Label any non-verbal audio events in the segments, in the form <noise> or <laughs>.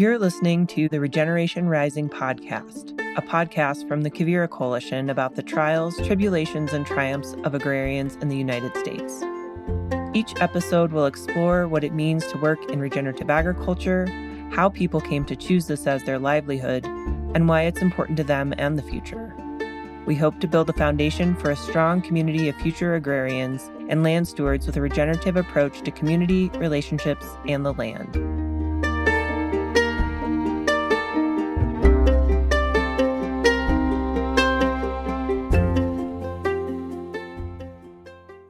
You're listening to the Regeneration Rising podcast, a podcast from the Quivira Coalition about the trials, tribulations, and triumphs of agrarians in the United States. Each episode will explore what it means to work in regenerative agriculture, how people came to choose this as their livelihood, and why it's important to them and the future. We hope to build a foundation for a strong community of future agrarians and land stewards with a regenerative approach to community, relationships, and the land.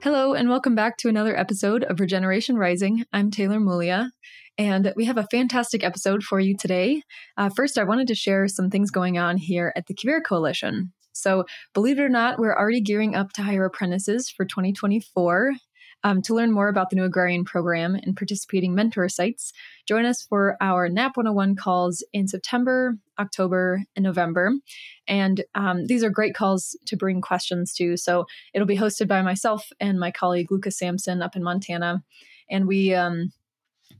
Hello, and welcome back to another episode of Regeneration Rising. I'm Taylor Muglia, and we have a fantastic episode for you today. Uh, first, I wanted to share some things going on here at the Quivira Coalition. So, believe it or not, we're already gearing up to hire apprentices for 2024. Um, to learn more about the new agrarian program and participating mentor sites, join us for our NAP 101 calls in September, October, and November. And um, these are great calls to bring questions to. So it'll be hosted by myself and my colleague Lucas Sampson up in Montana. And we um,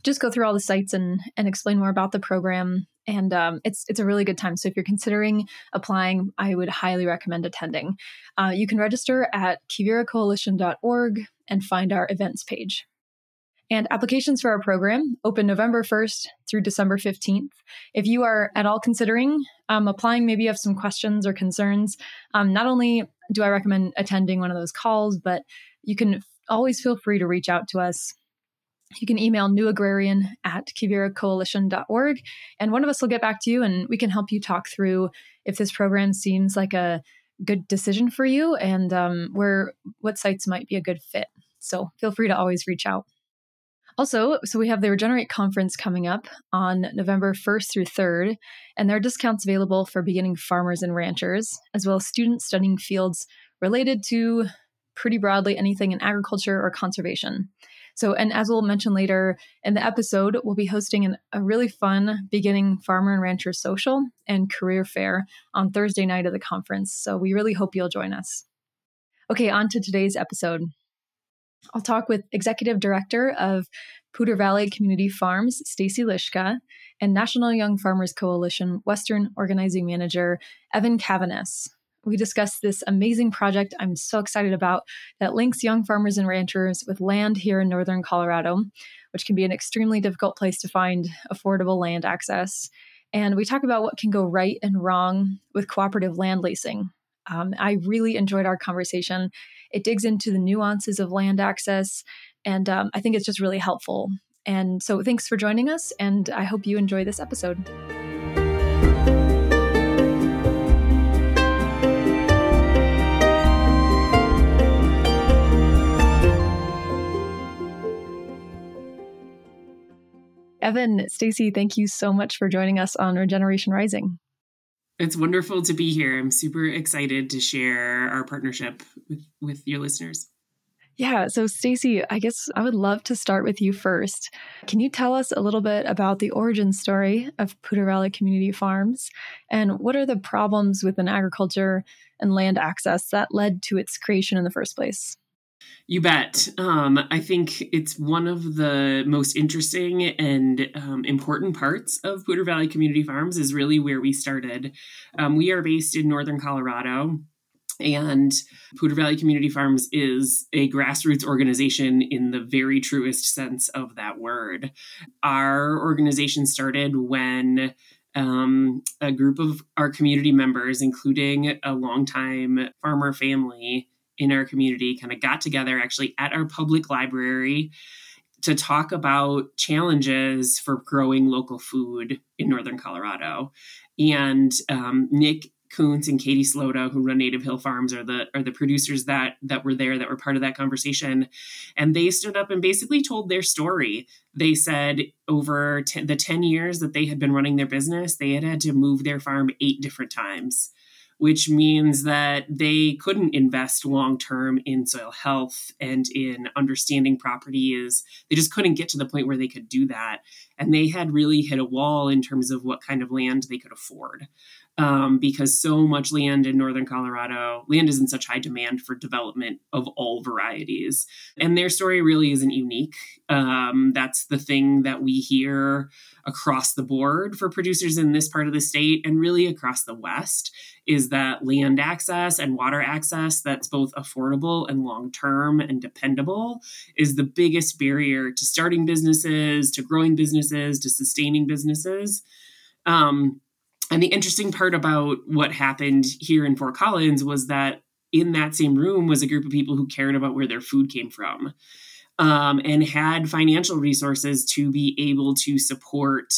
just go through all the sites and, and explain more about the program. And um, it's it's a really good time. So if you're considering applying, I would highly recommend attending. Uh, you can register at quiviracoalition.org and find our events page. And applications for our program open November 1st through December 15th. If you are at all considering um, applying, maybe you have some questions or concerns, um, not only do I recommend attending one of those calls, but you can always feel free to reach out to us. You can email newagrarian at quiviracoalition.org, and one of us will get back to you and we can help you talk through if this program seems like a good decision for you and um, where what sites might be a good fit. So feel free to always reach out. Also, so we have the Regenerate conference coming up on November 1st through 3rd, and there are discounts available for beginning farmers and ranchers, as well as students studying fields related to pretty broadly anything in agriculture or conservation. So, and as we'll mention later in the episode, we'll be hosting an, a really fun beginning farmer and rancher social and career fair on Thursday night of the conference. So, we really hope you'll join us. Okay, on to today's episode. I'll talk with Executive Director of Poudre Valley Community Farms, Stacy Lishka, and National Young Farmers Coalition Western Organizing Manager, Evanne Caviness. We discuss this amazing project I'm so excited about that links young farmers and ranchers with land here in northern Colorado, which can be an extremely difficult place to find affordable land access. And we talk about what can go right and wrong with cooperative land leasing. Um, I really enjoyed our conversation. It digs into the nuances of land access, and um, I think it's just really helpful. And so, thanks for joining us, and I hope you enjoy this episode. Evanne, Stacy, thank you so much for joining us on Regeneration Rising. It's wonderful to be here. I'm super excited to share our partnership with, with your listeners. Yeah, so Stacy, I guess I would love to start with you first. Can you tell us a little bit about the origin story of Poudre Valley Community Farms and what are the problems within agriculture and land access that led to its creation in the first place? You bet. Um, I think it's one of the most interesting and um, important parts of Poudre Valley Community Farms is really where we started. Um, we are based in northern Colorado. And Poudre Valley Community Farms is a grassroots organization in the very truest sense of that word. Our organization started when um, a group of our community members, including a longtime farmer family, in our community kind of got together actually at our public library to talk about challenges for growing local food in northern Colorado. And um, Nick Kuntz and Katie Slota, who run Native Hill Farms, are the are the producers that that were there that were part of that conversation, and they stood up and basically told their story. They said over ten, the ten years that they had been running their business, they had had to move their farm eight different times which means that they couldn't invest long term in soil health and in understanding properties. They just couldn't get to the point where they could do that. And they had really hit a wall in terms of what kind of land they could afford. um, because so much land in northern Colorado, land is in such high demand for development of all varieties. And their story really isn't unique. Um, that's the thing that we hear across the board for producers in this part of the state and really across the West is that land access and water access that's both affordable and long term and dependable is the biggest barrier to starting businesses, to growing businesses, to sustaining businesses. Um, and the interesting part about what happened here in Fort Collins was that in that same room was a group of people who cared about where their food came from um, and had financial resources to be able to support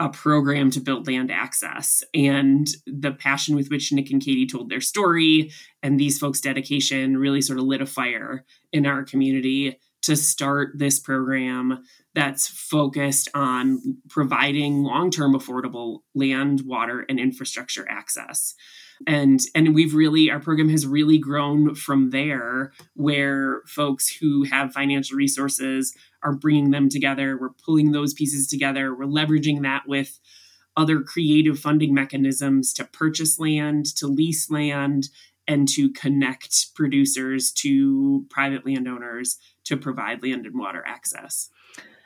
a program to build land access. And the passion with which Nick and Katie told their story and these folks' dedication really sort of lit a fire in our community to start this program that's focused on providing long-term affordable land, water, and infrastructure access. And and we've really our program has really grown from there where folks who have financial resources are bringing them together, we're pulling those pieces together, we're leveraging that with other creative funding mechanisms to purchase land, to lease land, and to connect producers to private landowners to provide land and water access.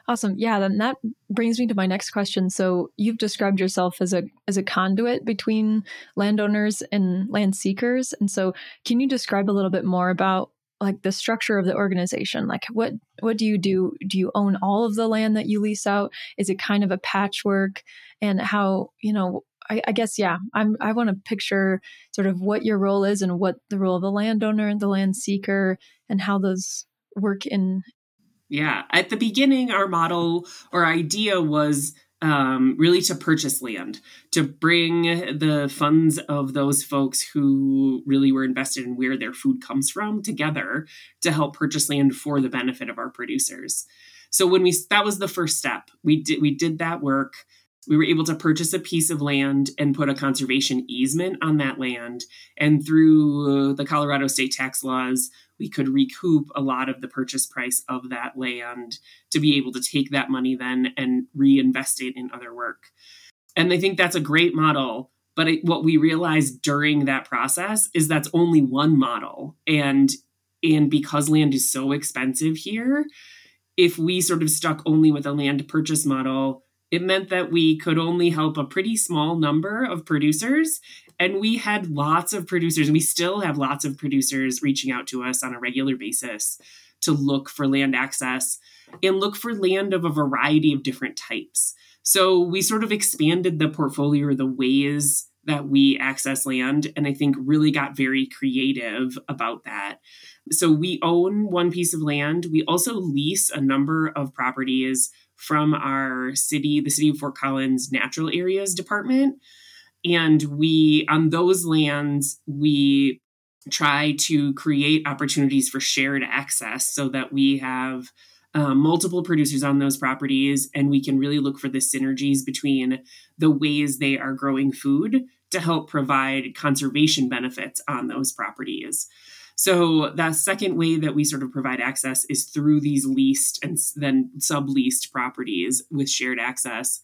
Awesome. Yeah, then that brings me to my next question. So you've described yourself as a as a conduit between landowners and land seekers. And so can you describe a little bit more about like the structure of the organization? Like what what do you do? Do you own all of the land that you lease out? Is it kind of a patchwork? And how, you know, I, I guess yeah, I'm I want to picture sort of what your role is and what the role of the landowner and the land seeker and how those work in yeah. At the beginning, our model or idea was um, really to purchase land, to bring the funds of those folks who really were invested in where their food comes from together to help purchase land for the benefit of our producers. So when we that was the first step. We did we did that work. We were able to purchase a piece of land and put a conservation easement on that land. And through the Colorado state tax laws, we could recoup a lot of the purchase price of that land to be able to take that money then and reinvest it in other work. And I think that's a great model. But it, what we realized during that process is that's only one model. And and because land is so expensive here, if we sort of stuck only with a land purchase model, it meant that we could only help a pretty small number of producers and we had lots of producers, and we still have lots of producers reaching out to us on a regular basis to look for land access and look for land of a variety of different types. So we sort of expanded the portfolio or the ways that we access land, and I think really got very creative about that. So we own one piece of land. We also lease a number of properties from our city, the City of Fort Collins Natural Areas Department. And we, on those lands, we try to create opportunities for shared access so that we have um, multiple producers on those properties and we can really look for the synergies between the ways they are growing food to help provide conservation benefits on those properties. So the second way that we sort of provide access is through these leased and then subleased properties with shared access.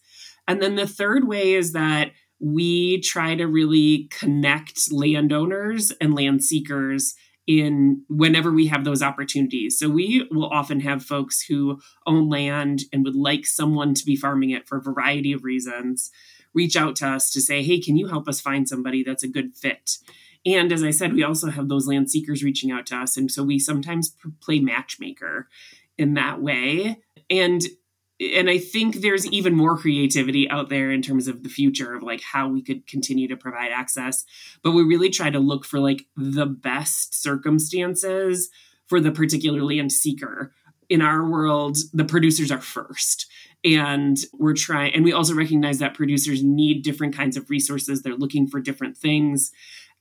And then the third way is that we try to really connect landowners and land seekers in whenever we have those opportunities. So we will often have folks who own land and would like someone to be farming it for a variety of reasons reach out to us to say, "Hey, can you help us find somebody that's a good fit?" And as I said, we also have those land seekers reaching out to us and so we sometimes play matchmaker in that way. And and I think there's even more creativity out there in terms of the future of like how we could continue to provide access. But we really try to look for like the best circumstances for the particular land seeker. In our world, the producers are first. And we're trying, and we also recognize that producers need different kinds of resources. They're looking for different things.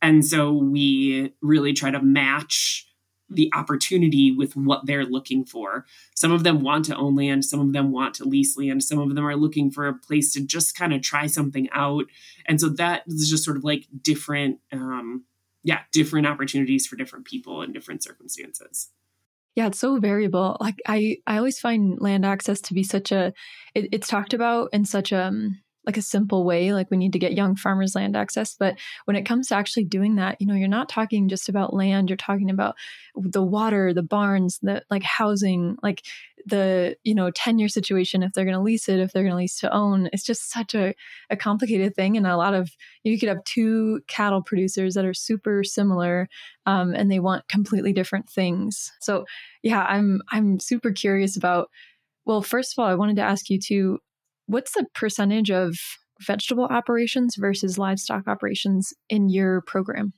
And so we really try to match the opportunity with what they're looking for. Some of them want to own land, some of them want to lease land, some of them are looking for a place to just kind of try something out. And so that is just sort of like different, um, yeah, different opportunities for different people in different circumstances. Yeah, it's so variable. Like I, I always find land access to be such a, it, it's talked about in such a, um, like a simple way like we need to get young farmers land access but when it comes to actually doing that you know you're not talking just about land you're talking about the water the barns the like housing like the you know tenure situation if they're going to lease it if they're going to lease to own it's just such a, a complicated thing and a lot of you could have two cattle producers that are super similar um, and they want completely different things. So yeah i'm i'm super curious about well first of all i wanted to ask you too what's the percentage of vegetable operations versus livestock operations in your program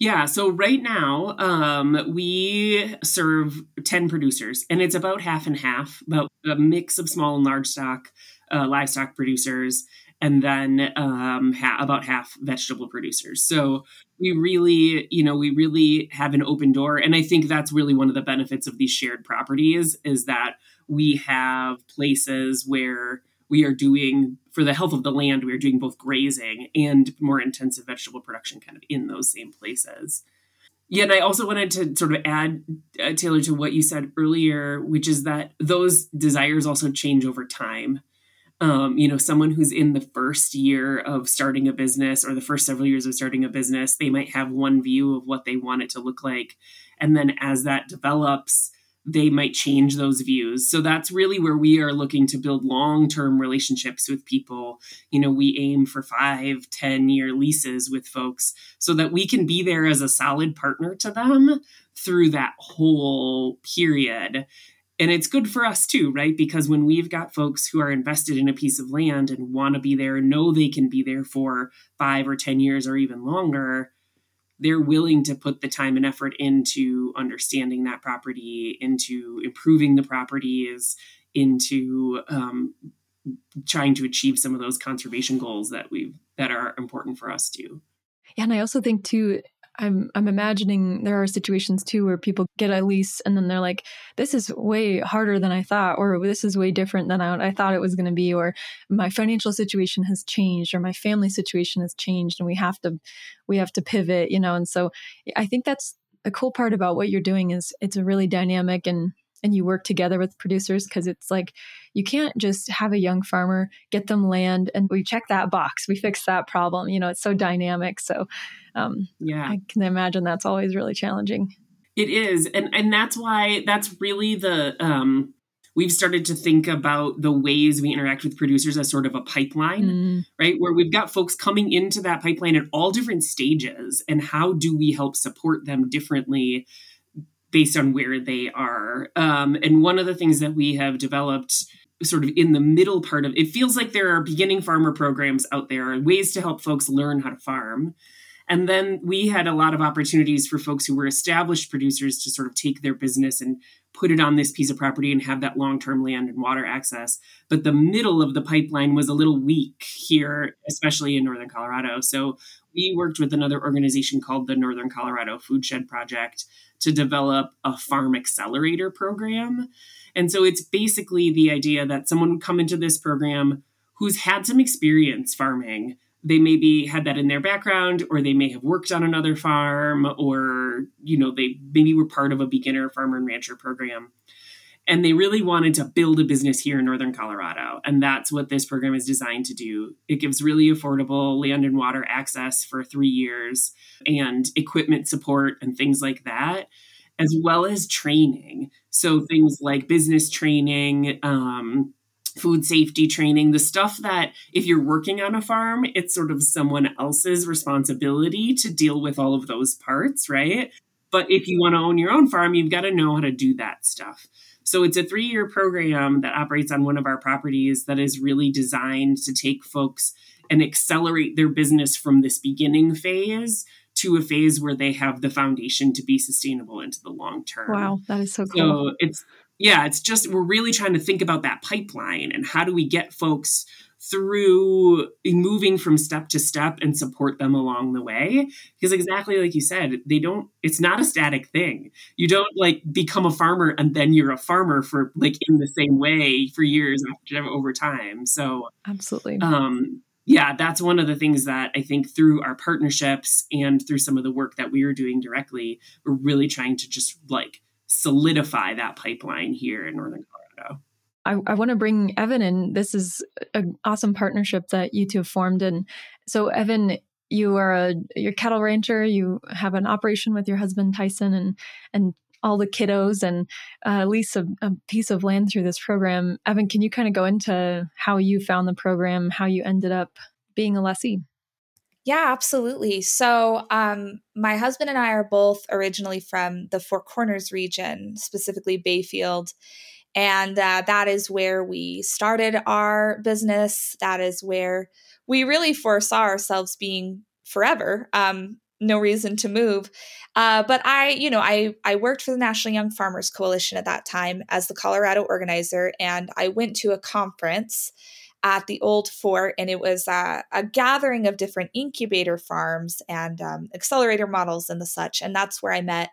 yeah, so right now um, we serve 10 producers, and it's about half and half, about a mix of small and large stock uh, livestock producers, and then um, ha- about half vegetable producers. So we really, you know, we really have an open door, and I think that's really one of the benefits of these shared properties is that we have places where we are doing for the health of the land we are doing both grazing and more intensive vegetable production kind of in those same places. Yeah and i also wanted to sort of add uh, taylor to what you said earlier which is that those desires also change over time. Um, you know someone who's in the first year of starting a business or the first several years of starting a business they might have one view of what they want it to look like. And then as that develops they might change those views. So that's really where we are looking to build long term relationships with people. You know, we aim for five, 10 year leases with folks so that we can be there as a solid partner to them through that whole period. And it's good for us too, right? Because when we've got folks who are invested in a piece of land and want to be there, know they can be there for five or 10 years or even longer, they're willing to put the time and effort into understanding that property, into improving the properties, into um, trying to achieve some of those conservation goals that we that are important for us too. Yeah, and I also think too I'm I'm imagining there are situations too where people get a lease and then they're like, this is way harder than I thought, or this is way different than I, I thought it was going to be, or my financial situation has changed, or my family situation has changed, and we have to we have to pivot, you know. And so I think that's a cool part about what you're doing is it's a really dynamic and and you work together with producers because it's like you can't just have a young farmer get them land and we check that box we fix that problem you know it's so dynamic so um, yeah i can imagine that's always really challenging it is and and that's why that's really the um we've started to think about the ways we interact with producers as sort of a pipeline, mm. right? Where we've got folks coming into that pipeline at all different stages, and how do we help support them differently based on where they are. Um, and one of the things that we have developed sort of in the middle part of it feels like there are beginning farmer programs out there, ways to help folks learn how to farm. And then we had a lot of opportunities for folks who were established producers to sort of take their business and put it on this piece of property and have that long term land and water access. But the middle of the pipeline was a little weak here, especially in Northern Colorado. So we worked with another organization called the Northern Colorado Foodshed Project to develop a farm accelerator program. And so it's basically the idea that someone would come into this program who's had some experience farming. They maybe had that in their background, or they may have worked on another farm, or, you know, they maybe were part of a beginner farmer and rancher program. And they really wanted to build a business here in northern colorado and that's what this program is designed to do. It gives really affordable land and water access for three years and equipment support and things like that as well as training. So things like business training um, food safety training the stuff that if you're working on a farm it's sort of someone else's responsibility to deal with all of those parts right but if you want to own your own farm you've got to know how to do that stuff so it's a three year program that operates on one of our properties that is really designed to take folks and accelerate their business from this beginning phase to a phase where they have the foundation to be sustainable into the long term. Wow, that is so cool. So it's yeah, it's just we're really trying to think about that pipeline and how do we get folks through moving from step to step and support them along the way? Because exactly like you said they don't it's not a static thing. You don't like become a farmer and then you're a farmer for like in the same way for years after over time. So absolutely. um yeah that's one of the things that i think through our partnerships and through some of the work that we are doing directly we're really trying to just like solidify that pipeline here in northern colorado I, I want to bring Evanne in. This is an awesome partnership that you two have formed. And so, Evanne, you are a you're a cattle rancher. You have an operation with your husband Tyson, and and all the kiddos, and uh, lease a, a piece of land through this program. Evanne, can you kind of go into how you found the program, how you ended up being a lessee? Yeah, absolutely. So, um, my husband and I are both originally from the Four Corners region, specifically Bayfield. And uh, that is where we started our business. That is where we really foresaw ourselves being forever. Um, no reason to move. Uh, but I, you know, I I worked for the National Young Farmers Coalition at that time as the Colorado organizer, and I went to a conference at the old fort, and it was a gathering of different incubator farms and um, accelerator models and the such. And that's where I met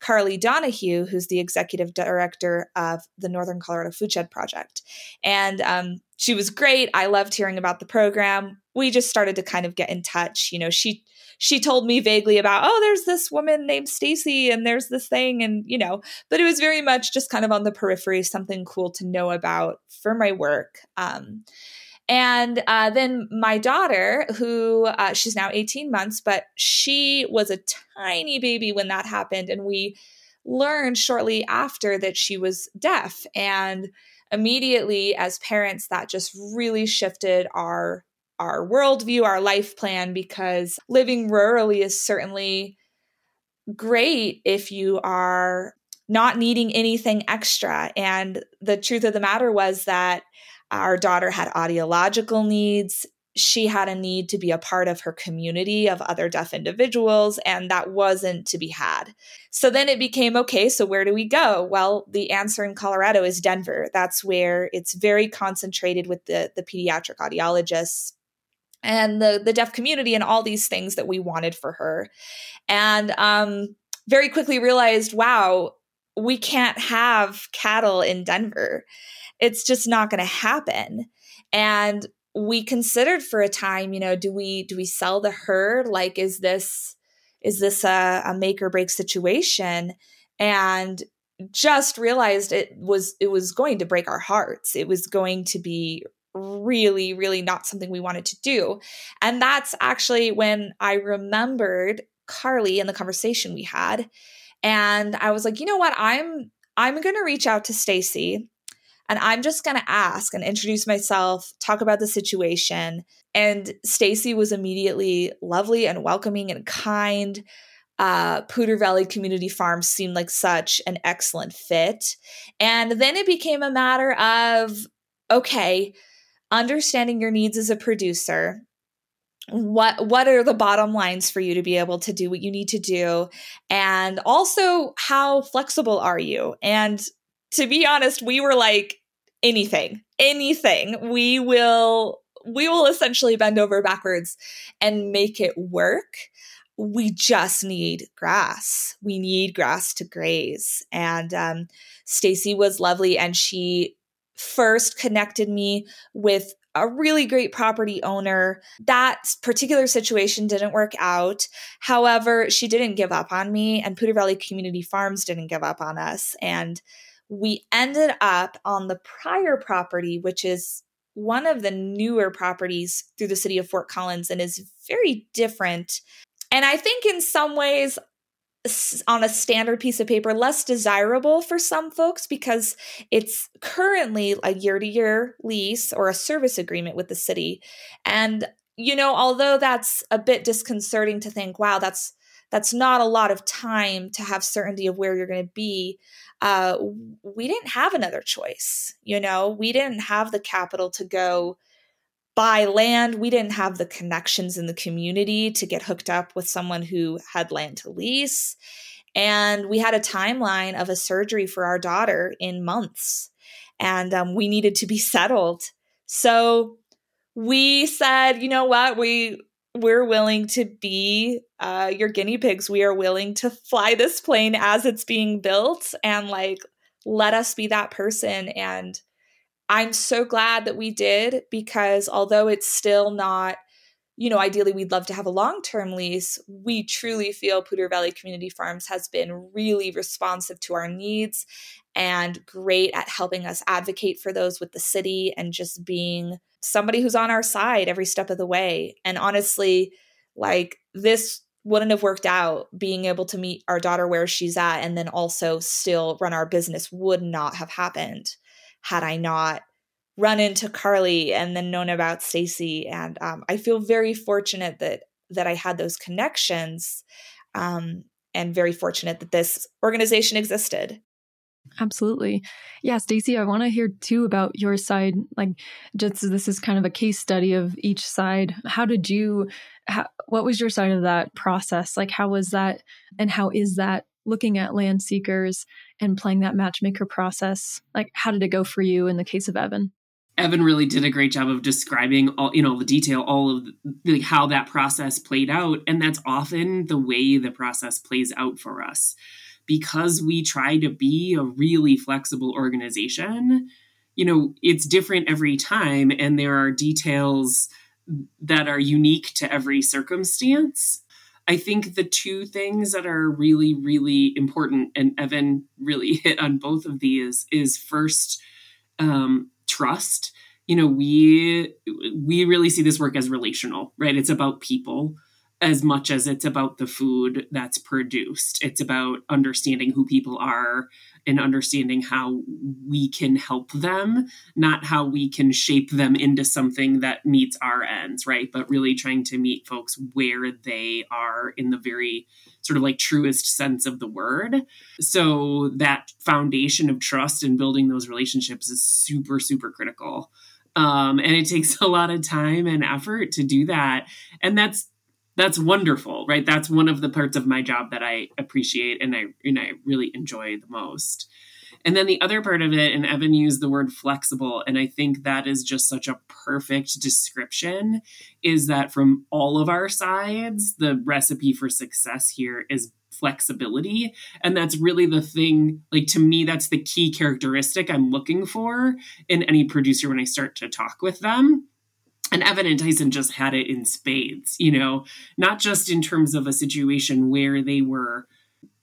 Carly Donahue, who's the executive director of the Northern Colorado Foodshed Project. And um, she was great. I loved hearing about the program. We just started to kind of get in touch. You know, she she told me vaguely about, oh, there's this woman named Stacy and there's this thing and you know, but it was very much just kind of on the periphery, something cool to know about for my work. Um, and uh, then my daughter, who uh, she's now 18 months, but she was a tiny baby when that happened. And we learned shortly after that she was deaf. And immediately, as parents, that just really shifted our our worldview, our life plan, because living rurally is certainly great if you are not needing anything extra. And the truth of the matter was that our daughter had audiological needs. She had a need to be a part of her community of other deaf individuals, and that wasn't to be had. So then it became okay, so where do we go? Well, the answer in Colorado is Denver. That's where it's very concentrated with the, the pediatric audiologists and the, the deaf community and all these things that we wanted for her. And um, very quickly realized, wow, we can't have cattle in Denver it's just not going to happen. And we considered for a time, you know, do we do we sell the herd? Like, is this is this a, a make or break situation? And just realized it was it was going to break our hearts. It was going to be really, really not something we wanted to do. And that's actually when I remembered Carly and the conversation we had. And I was like, you know what? I'm I'm going to reach out to Stacy and I'm just going to ask and introduce myself, talk about the situation. And Stacy was immediately lovely and welcoming and kind. Uh, Poudre Valley Community Farm seemed like such an excellent fit. And then it became a matter of okay, understanding your needs as a producer, what what are the bottom lines for you to be able to do what you need to do and also how flexible are you and to be honest we were like anything, anything. We will we will essentially bend over backwards and make it work. We just need grass. We need grass to graze. And um, Stacy was lovely, and she first connected me with a really great property owner. That particular situation didn't work out. However, she didn't give up on me, and Poudre Valley Community Farms didn't give up on us. And we ended up on the prior property, which is one of the newer properties through the city of Fort Collins and is very different. And I think in some ways, on a standard piece of paper, less desirable for some folks because it's currently a year to year lease or a service agreement with the city. And, you know, although that's a bit disconcerting to think, wow, that's that's not a lot of time to have certainty of where you're going to be uh, we didn't have another choice. You know, we didn't have the capital to go buy land. We didn't have the connections in the community to get hooked up with someone who had land to lease. And we had a timeline of a surgery for our daughter in months, and um, we needed to be <laughs> settled. So we said, you know what, we we're willing to be uh, your guinea pigs. We are willing to fly this plane as it's being built and like let us be that person. And I'm so glad that we did because although it's still not you know, ideally we'd love to have a long term lease. We truly feel Poudre Valley Community Farms has been really responsive to our needs and great at helping us advocate for those with the city and just being somebody who's on our side every step of the way. And honestly, like this wouldn't have worked out being able to meet our daughter where she's at and then also still run our business would not have happened had I not run into Carly and then known about Stacy. And um, I feel very fortunate that that I had those connections, um, and very fortunate that this organization existed. Absolutely. Yeah, Stacy, I want to hear too about your side. Like, just this is kind of a case study of each side. How did you, how, what was your side of that process? Like, how was that, and how is that looking at land seekers and playing that matchmaker process? Like, how did it go for you in the case of Evanne? Evanne really did a great job of describing all, you know, the detail, all of the, how that process played out. And that's often the way the process plays out for us because we try to be a really flexible organization, you know, it's different every time and there are details that are unique to every circumstance. I think the two things that are really, really important, and Evanne really <laughs> hit on both of these, is first um, trust. You know, we we really see this work as relational, right? It's about people as much as it's about the food that's produced. It's about understanding who people are and understanding how we can help them, not how we can shape them into something that meets our ends, right? But really trying to meet folks where they are in the very sort of like truest sense of the word. So that foundation of trust and building those relationships is super, super critical. Um, and it takes <laughs> a lot of time and effort to do that. And that's that's wonderful, right? That's one of the parts of my job that I appreciate and I and I really enjoy the most. And then the other part of it, and Evanne used the word flexible, and I think that is just such a perfect description, is that from all of our sides, the recipe for success here is flexibility. And that's really the thing, like to me, that's the key characteristic I'm looking for in any producer when I start to talk with them and Evanne and Tyson just had it in spades, you know, not just in terms of a situation where they were,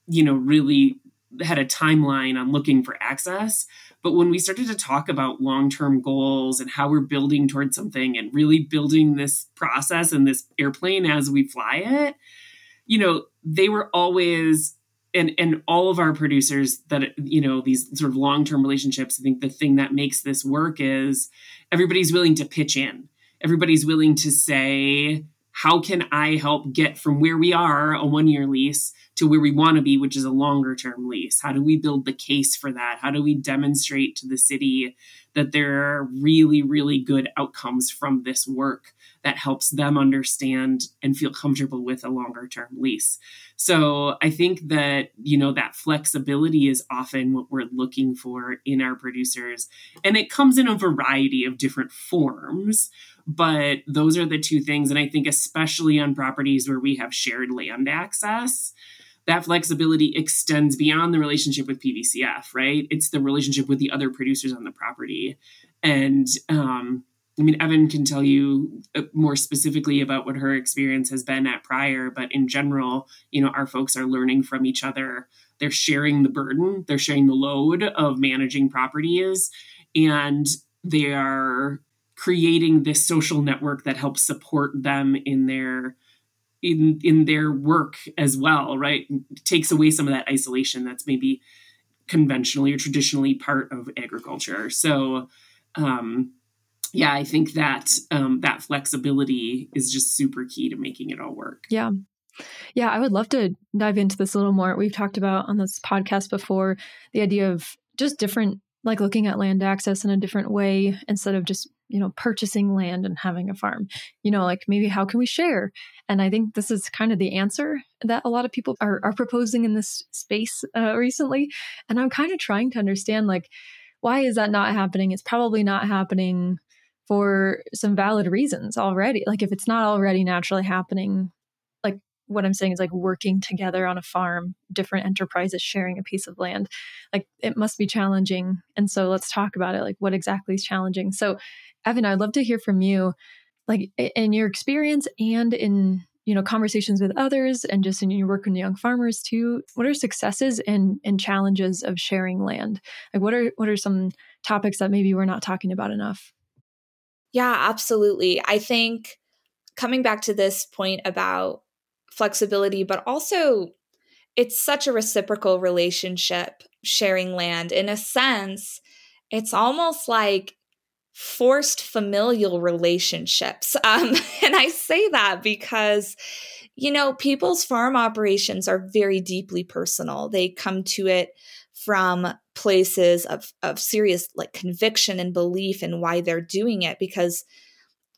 you know, really had a timeline on looking for access. But when we started to talk about long term goals and how we're building towards something and really building this process and this airplane as we fly it, you know, they were always and and all of our producers that you know these sort of long-term relationships i think the thing that makes this work is everybody's willing to pitch in everybody's willing to say, how can I help get from where we are, a one year lease, to where we want to be, which is a longer term lease? How do we build the case for that? How do we demonstrate to the city that there are really, really good outcomes from this work that helps them understand and feel comfortable with a longer term lease? So I think that, you know, that flexibility is often what we're looking for in our producers. And it comes in a variety of different forms but those are the two things. And I think, especially on properties where we have shared land access, that flexibility extends beyond the relationship with PVCF, right? It's the relationship with the other producers on the property. And um, I mean, Evanne can tell you uh, more specifically about what her experience has been at Prior, but in general, you know, our folks are learning from each other. They're sharing the burden, they're sharing the load of managing properties, and they are creating this social network that helps support them in their in in their work as well right? Takes away some of that isolation that's maybe conventionally or traditionally part of agriculture. So um yeah i think that um that flexibility is just super key to making it all work. Yeah. Yeah i would love to dive into this a little more. We've talked about on this podcast before the idea of just different like looking at land access in a different way instead of just you know purchasing land and having a farm. You know like maybe how can we share? And i think this is kind of the answer that a lot of people are, are proposing in this space uh, recently. And i'm kind of trying to understand like why is that not happening? It's probably not happening for some valid reasons already. Like if it's not already naturally happening like what i'm saying is like working together on a farm different enterprises sharing a piece of land like it must be challenging. And so let's talk about it like what exactly is challenging? So Evanne, I'd love to hear from you. like in your experience and in you know conversations with others and just in your work with young farmers too what are successes and and challenges of sharing land? Like what are what are some topics that maybe we're not talking about enough yeah absolutely i think coming back to this point about flexibility but also it's such a reciprocal relationship sharing land in a sense it's almost like forced familial relationships. <laughs> Um, and I say that because, you know, people's farm operations are very deeply personal. They come to it from places of, of serious like conviction and belief in why they're doing it because,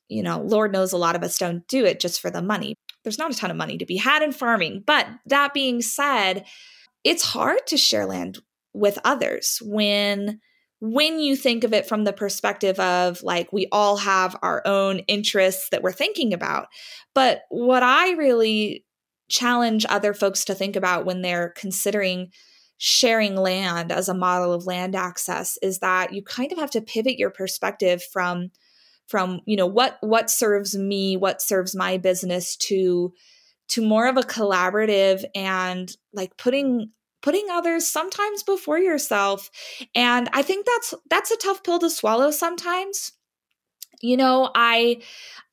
you know, Lord knows a lot of us don't do it just for the money. There's not a ton of money to be had in farming. But that being said, it's hard to share land with others when when you think of it from the perspective of like we all have our own interests that we're thinking about. But what I really challenge other folks to think about when they're considering sharing land as a model of land access is that you kind of have to pivot your perspective from from you know what what serves me what serves my business to to more of a collaborative and like putting putting others sometimes before yourself. And i think that's that's a tough pill to swallow sometimes you know i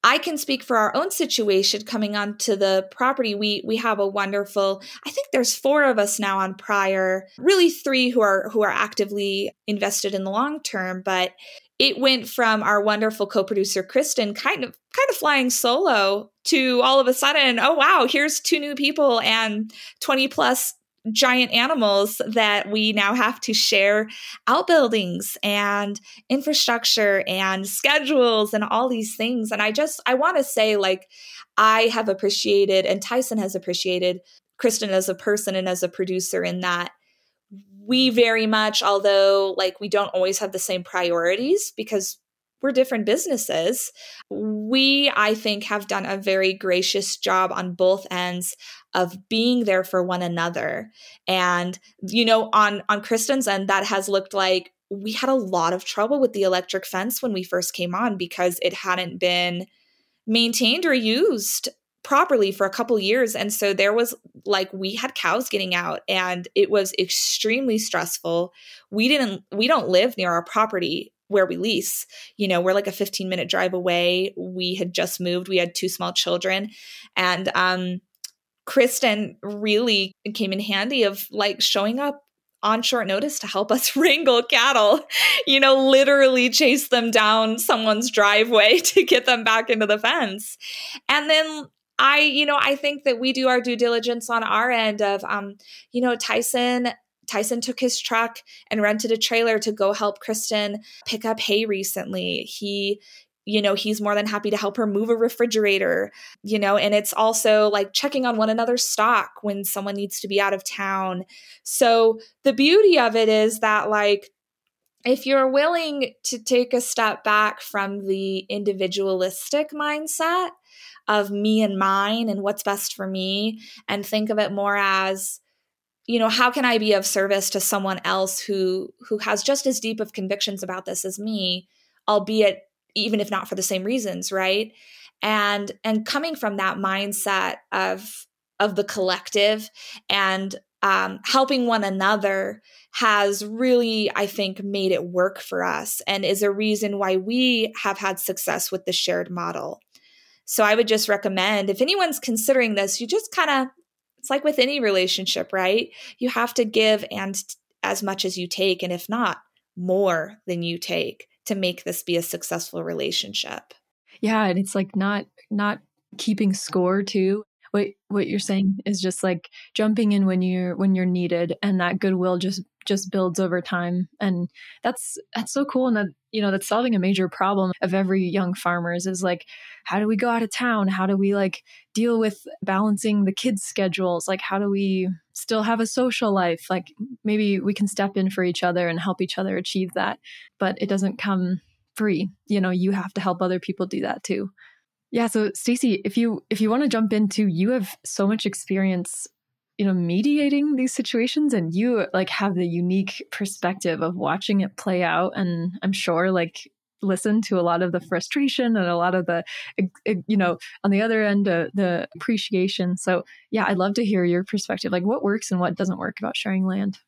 i can speak for our own situation coming onto the property. We we have a wonderful i think there's four of us now on prior really three who are who are actively invested in the long term but it went from our wonderful co-producer Kristen kind of kind of flying solo to all of a sudden, oh wow, here's two new people and 20 plus giant animals that we now have to share outbuildings and infrastructure and schedules and all these things. And i just i want to say like i have appreciated and tyson has appreciated kristen as a person and as a producer in that we very much although like we don't always have the same priorities because we're different businesses. We, I think, have done a very gracious job on both ends of being there for one another. And, you know, on on Kristen's end, that has looked like we had a lot of trouble with the electric fence when we first came on because it hadn't been maintained or used properly for a couple years and so there was like we had cows getting out and it was extremely stressful we didn't we don't live near our property where we lease. You know, we're like a 15 minute drive away. We had just moved. We had two small children. And um Kristen really came in handy of like showing up on short notice to help us <laughs> wrangle cattle, you know, literally chase them down someone's driveway <laughs> to get them back into the fence. And then I, you know, I think that we do our due diligence on our end of, um, you know, Tyson Tyson took his truck and rented a trailer to go help Kristen pick up hay recently. He you know, he's more than happy to help her move a refrigerator, you know, and it's also like checking on one another's stock when someone needs to be out of town. So the beauty of it is that, like, if you're willing to take a step back from the individualistic mindset of me and mine and what's best for me, and think of it more as, you know how can i be of service to someone else who who has just as deep of convictions about this as me albeit even if not for the same reasons right? And and coming from that mindset of of the collective and um, helping one another has really i think made it work for us and is a reason why we have had success with the shared model. So i would just recommend if anyone's considering this you just kind of it's like with any relationship, right? You have to give and as much as you take, and if not, more than you take to make this be a successful relationship. Yeah, and it's like not not keeping score too. What what you're saying is just like jumping in when you're when you're needed and that goodwill just just builds over time. And that's that's so cool. And that you know that's solving a major problem of every young farmers is like how do we go out of town? How do we like deal with balancing the kids schedules? Like how do we still have a social life? Like maybe we can step in for each other and help each other achieve that but it doesn't come free. You know you have to help other people do that too. Yeah so stacy if you if you want to jump into you have so much experience you know mediating these situations and you like have the unique perspective of watching it play out and i'm sure like listen to a lot of the frustration and a lot of the you know on the other end uh, the appreciation. So yeah i'd love to hear your perspective. Like what works and what doesn't work about sharing land?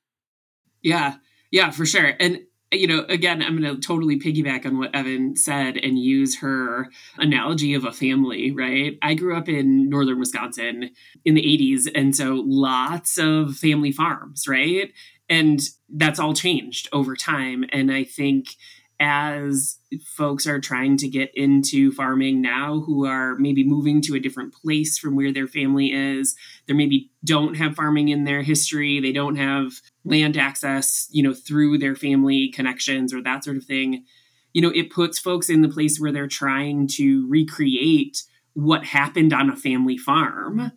Yeah. Yeah for sure. And you know, again, I'm going to totally piggyback on what Evanne said and use her analogy of a family, right? I grew up in northern Wisconsin in the 80s, and so lots of family farms, right? And that's all changed over time. And I think as folks are trying to get into farming now who are maybe moving to a different place from where their family is they maybe don't have farming in their history they don't have land access you know through their family connections or that sort of thing you know it puts folks in the place where they're trying to recreate what happened on a family farm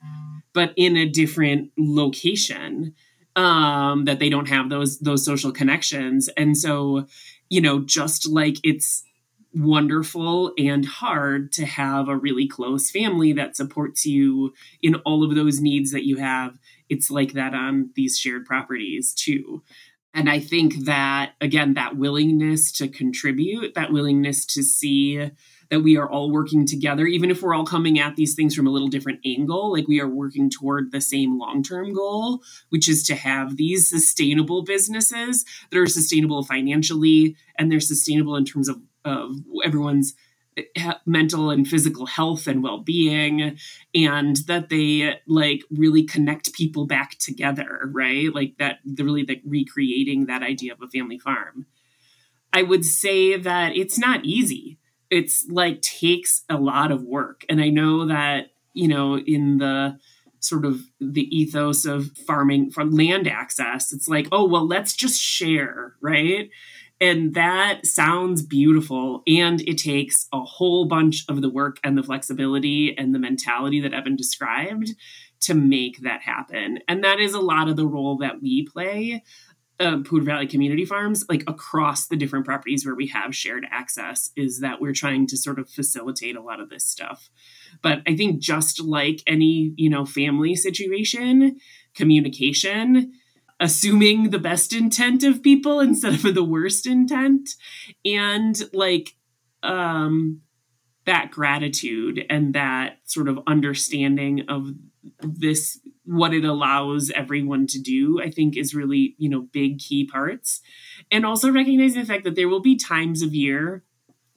but in a different location um that they don't have those those social connections and so you know, just like it's wonderful and hard to have a really close family that supports you in all of those needs that you have. It's like that on these shared properties too. And I think that, again, that willingness to contribute, that willingness to see that we are all working together, even if we're all coming at these things from a little different angle, like we are working toward the same long term goal, which is to have these sustainable businesses that are sustainable financially and they're sustainable in terms of, of everyone's <clears throat> mental and physical health and well-being and that they like really connect people back together right like that the really like recreating that idea of a family farm i would say that it's not easy it's like takes a lot of work. And I know that, you know, in the sort of the ethos of farming from land access, it's like, oh, well, let's just share, right? And that sounds beautiful. And it takes a whole bunch of the work and the flexibility and the mentality that Evanne described to make that happen. And that is a lot of the role that we play um, Poudre Valley Community Farms, like across the different properties where we have shared access, is that we're trying to sort of facilitate a lot of this stuff. But I think just like any, you know, family situation, communication, assuming the best intent of people instead of the worst intent, and like um that gratitude and that sort of understanding of this what it allows everyone to do i think is really you know big key parts. And also recognizing the fact that there will be times of year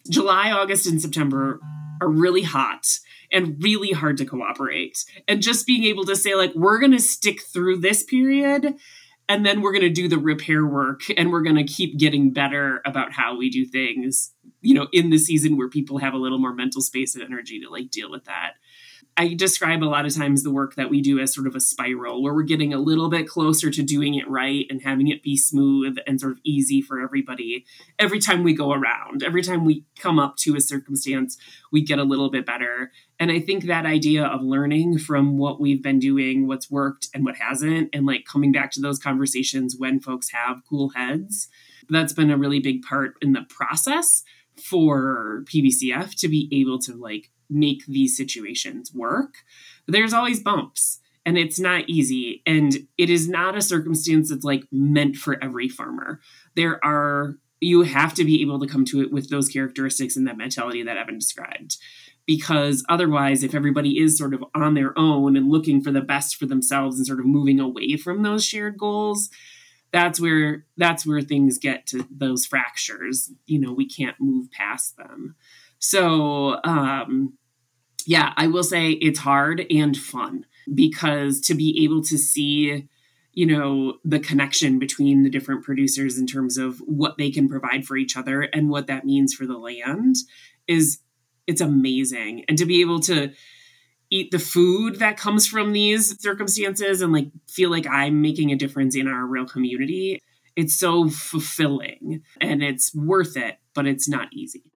july august and september are really hot and really hard to cooperate. And just being able to say like we're going to stick through this period and then we're going to do the repair work and we're going to keep getting better about how we do things you know in the season where people have a little more mental space and energy to like deal with that I describe a lot of times the work that we do as sort of a spiral where we're getting a little bit closer to doing it right and having it be smooth and sort of easy for everybody. Every time we go around, every time we come up to a circumstance, we get a little bit better. And I think that idea of learning from what we've been doing, what's worked and what hasn't, and like coming back to those conversations when folks have cool heads, that's been a really big part in the process for PVCF to be able to like make these situations work. But there's always bumps and it's not easy. And it is not a circumstance that's like meant for every farmer. There are, you have to be able to come to it with those characteristics and that mentality that Evanne described. Because otherwise, if everybody is sort of on their own and looking for the best for themselves and sort of moving away from those shared goals, that's where that's where things get to those fractures you know we can't move past them so, um, yeah, I will say it's hard and fun because to be able to see, you know, the connection between the different producers in terms of what they can provide for each other and what that means for the land is it's amazing. And to be able to eat the food that comes from these circumstances and like feel like I'm making a difference in our real community, it's so fulfilling and it's worth it, but it's not easy.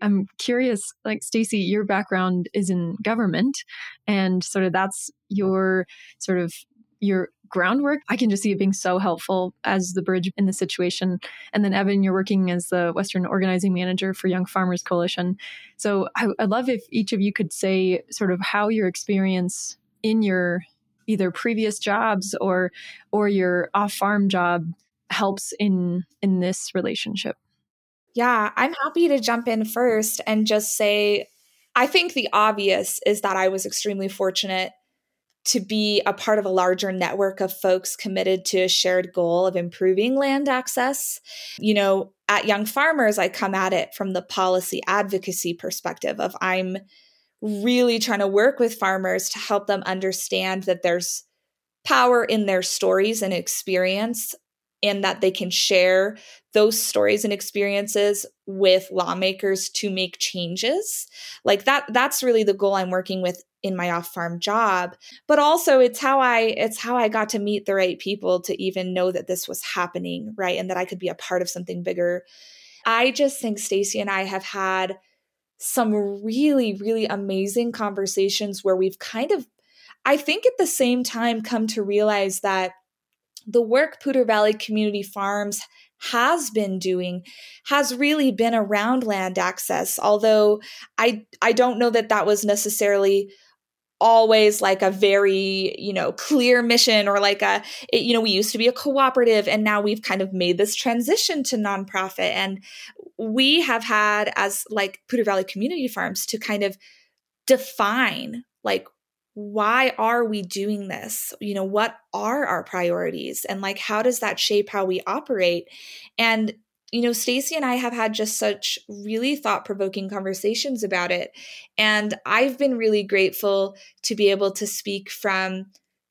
I'm curious, like Stacy, your background is in government, and sort of that's your sort of your groundwork. I can just see it being so helpful as the bridge in the situation. And then Evanne, you're working as the Western Organizing Manager for Young Farmers Coalition. So I, would love if each of you could say sort of how your experience in your either previous jobs or or your off farm job helps in in this relationship. Yeah, I'm happy to jump in first and just say I think the obvious is that I was extremely fortunate to be a part of a larger network of folks committed to a shared goal of improving land access. You know, at Young Farmers, I come at it from the policy advocacy perspective of I'm really trying to work with farmers to help them understand that there's power in their stories and experience and that they can share those stories and experiences with lawmakers to make changes. Like that that's really the goal i'm working with in my off farm job but also it's how i it's how i got to meet the right people to even know that this was happening right and that i could be a part of something bigger. I just think stacy and i have had some really really amazing conversations where we've kind of i think at the same time come to realize that the work Poudre Valley Community Farms has been doing has really been around land access although i i don't know that that was necessarily always like a very you know clear mission or like a it, you know we used to be a cooperative and now we've kind of made this transition to nonprofit. And we have had as like Poudre Valley Community Farms to kind of define like why are we doing this? You know, what are our priorities? And like, how does that shape how we operate? And, you know, Stacy and I have had just such really thought provoking conversations about it. And I've been really grateful to be able to speak from,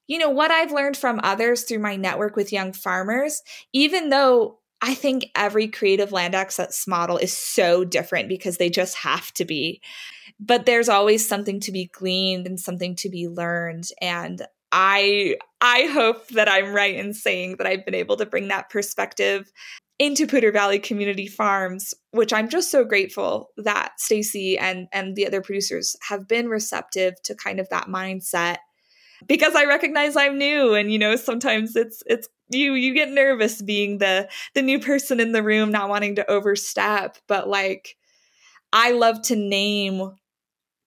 you know, what I've learned from others through my network with young farmers, even though I think every creative land access model is so different because they just have to be. But there's always something to be gleaned and something to be learned. And i i hope that i'm right in saying that i've been able to bring that perspective into Poudre Valley Community Farms, which I'm just so grateful that Stacy and and the other producers have been receptive to kind of that mindset. Because I recognize I'm new and you know sometimes it's it's you you get nervous being the the new person in the room not wanting to overstep but like I love to name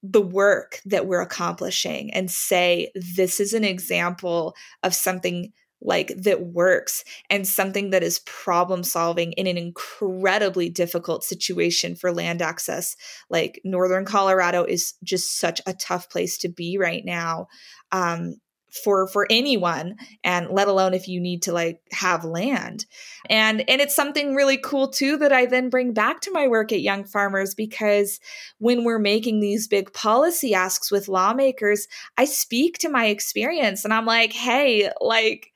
the work that we're accomplishing and say this is an example of something like that works and something that is problem solving in an incredibly difficult situation for land access. Like northern colorado is just such a tough place to be right now. Um, for for anyone and let alone if you need to like have land. And and it's something really cool too that i then bring back to my work at young farmers because when we're making these big policy asks with lawmakers i speak to my experience and i'm like hey like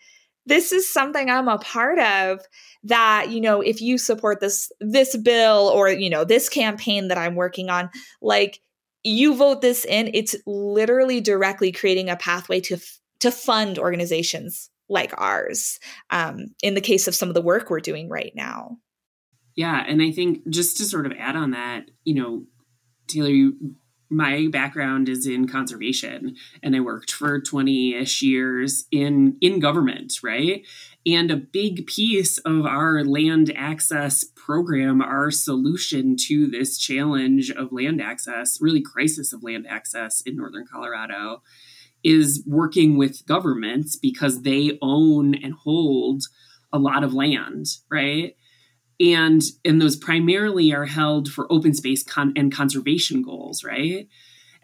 this is something i'm a part of that you know if you support this this bill or you know this campaign that i'm working on like you vote this in, it's literally directly creating a pathway to to fund organizations like ours um, in the case of some of the work we're doing right now. Yeah, and I think just to sort of add on that, you know, Taylor, you, my background is in conservation, and I worked for twenty ish years in in government, right? And a big piece of our land access program, our solution to this challenge of land access, really crisis of land access in northern Colorado, is working with governments because they own and hold a lot of land, right? And and those primarily are held for open space con- and conservation goals, right?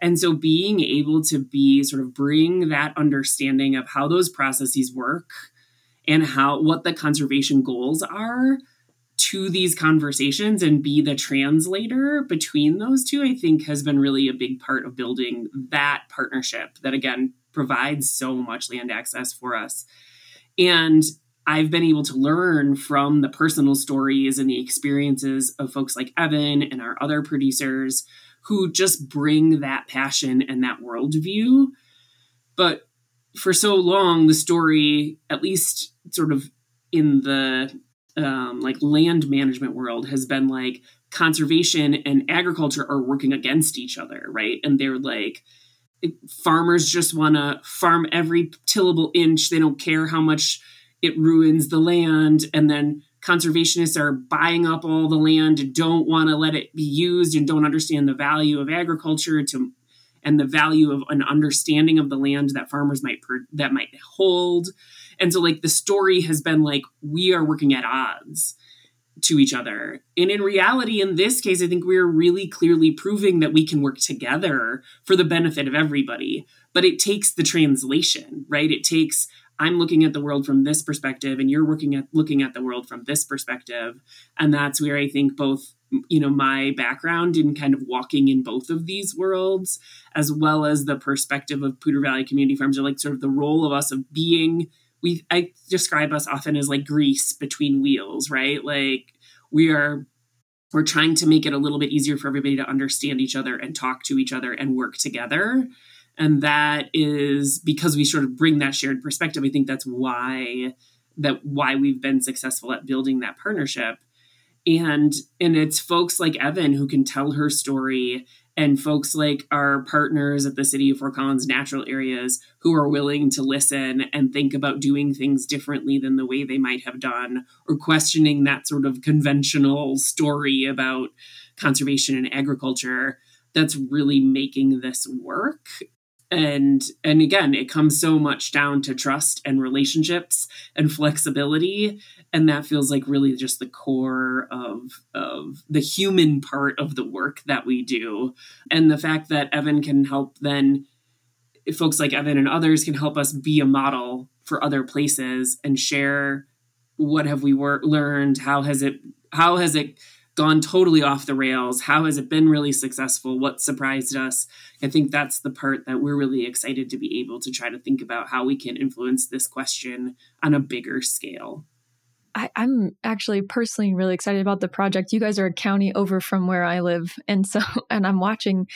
And so being able to be sort of bring that understanding of how those processes work and how what the conservation goals are to these conversations and be the translator between those two, I think has been really a big part of building that partnership that, again, provides so much land access for us. And I've been able to learn from the personal stories and the experiences of folks like Evanne and our other producers who just bring that passion and that worldview. But for so long, the story, at least sort of in the um, like land management world has been like conservation and agriculture are working against each other, right? And they're like, farmers just want to farm every tillable inch. They don't care how much it ruins the land. And then conservationists are buying up all the land and don't want to let it be used and don't understand the value of agriculture to and the value of an understanding of the land that farmers might per, that might hold and so like the story has been like we are working at odds to each other. And in reality, in this case, I think we're really clearly proving that we can work together for the benefit of everybody. But it takes the translation, right? It takes I'm looking at the world from this perspective and you're working at looking at the world from this perspective. And that's where I think both you know my background in kind of walking in both of these worlds as well as the perspective of Poudre Valley Community Farms are like sort of the role of us of being we I describe us often as like grease between wheels, right? Like we are we're trying to make it a little bit easier for everybody to understand each other and talk to each other and work together. And that is because we sort of bring that shared perspective. I think that's why that why we've been successful at building that partnership. And and it's folks like Evanne who can tell her story and folks like our partners at the City of Fort Collins natural areas who are willing to listen and think about doing things differently than the way they might have done, or questioning that sort of conventional story about conservation and agriculture that's really making this work and and again it comes so much down to trust and relationships and flexibility. And that feels like really just the core of of the human part of the work that we do. And the fact that evanne can help then folks like evanne and others can help us be a model for other places and share what have we wor- learned how has it how has it gone totally off the rails? How has it been really successful? What surprised us? I think that's the part that we're really excited to be able to try to think about how we can influence this question on a bigger scale. I, am actually personally really excited about the project. You guys are a county over from where I live, and so <laughs> and I'm watching.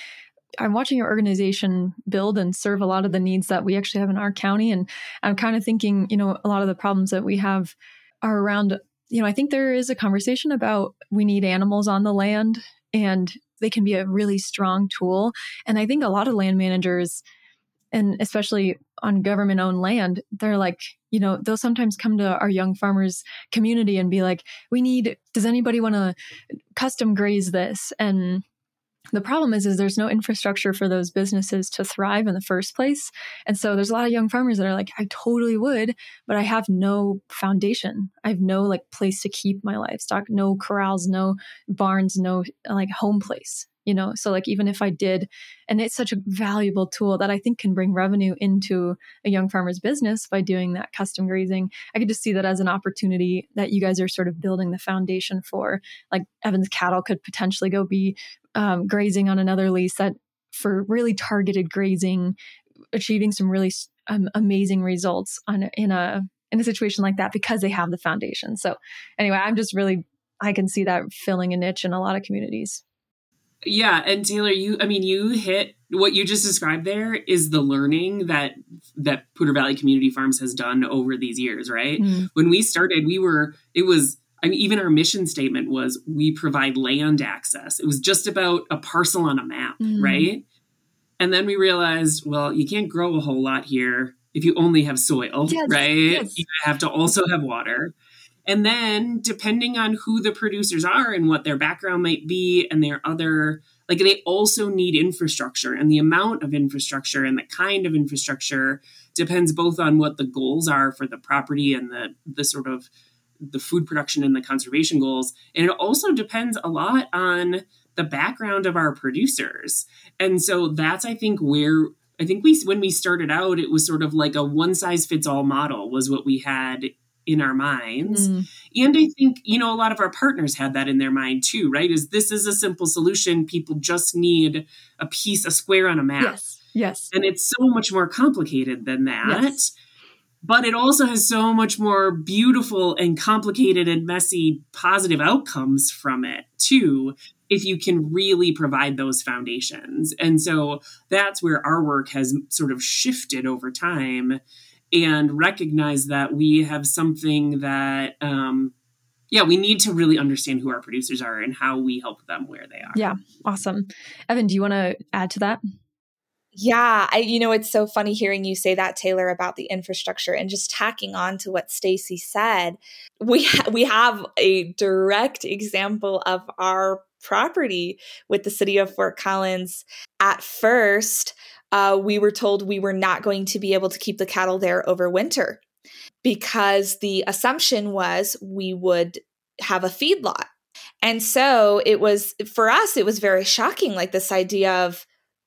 I'm watching your organization build and serve a lot of the needs that we actually have in our county, and I'm kind of thinking, you know, a lot of the problems that we have are around you know, I think there is a conversation about we need animals on the land and they can be a really strong tool. And I think a lot of land managers, and especially on government owned land, they're like, you know, they'll sometimes come to our young farmers community and be like, we need, does anybody want to custom graze this? And the problem is is there's no infrastructure for those businesses to thrive in the first place. And so there's a lot of young farmers that are like i totally would but i have no foundation. I have no like place to keep my livestock no corrals no barns no like home place you know? So like even if i did and it's such a valuable tool that i think can bring revenue into a young farmer's business by doing that custom grazing. I could just see that as an opportunity that you guys are sort of building the foundation for. Like evanne's cattle could potentially go be um, grazing on another lease that for really targeted grazing, achieving some really um, amazing results on in a in a situation like that because they have the foundation. So anyway, I'm just really I can see that filling a niche in a lot of communities. Yeah, and Taylor, you I mean you hit what you just described there is the learning that that Poudre Valley Community Farms has done over these years, right? Mm. When we started, we were it was I mean, even our mission statement was we provide land access. It was just about a parcel on a map, mm. right? And then we realized, well, you can't grow a whole lot here if you only have soil, yes, right? Yes. You have to also have water. And then, depending on who the producers are and what their background might be, and their other, like, they also need infrastructure. And the amount of infrastructure and the kind of infrastructure depends both on what the goals are for the property and the, the sort of the food production and the conservation goals. And it also depends a lot on the background of our producers. And so that's, I think, where I think we, when we started out, it was sort of like a one size fits all model, was what we had in our minds. Mm. And I think, you know, a lot of our partners had that in their mind too, right? Is this is a simple solution. People just need a piece, a square on a map. Yes. Yes. And it's so much more complicated than that. Yes but it also has so much more beautiful and complicated and messy positive outcomes from it too if you can really provide those foundations and so that's where our work has sort of shifted over time and recognize that we have something that um, yeah, we need to really understand who our producers are and how we help them where they are. Yeah, awesome. Evanne, do you want to add to that? Yeah, I you know it's so funny hearing you say that Taylor about the infrastructure and just tacking on to what Stacy said. We ha- we have a direct example of our property with the city of Fort Collins. At first, uh, we were told we were not going to be able to keep the cattle there over winter because the assumption was we would have a feedlot. And so it was for us, it was very shocking, like this idea of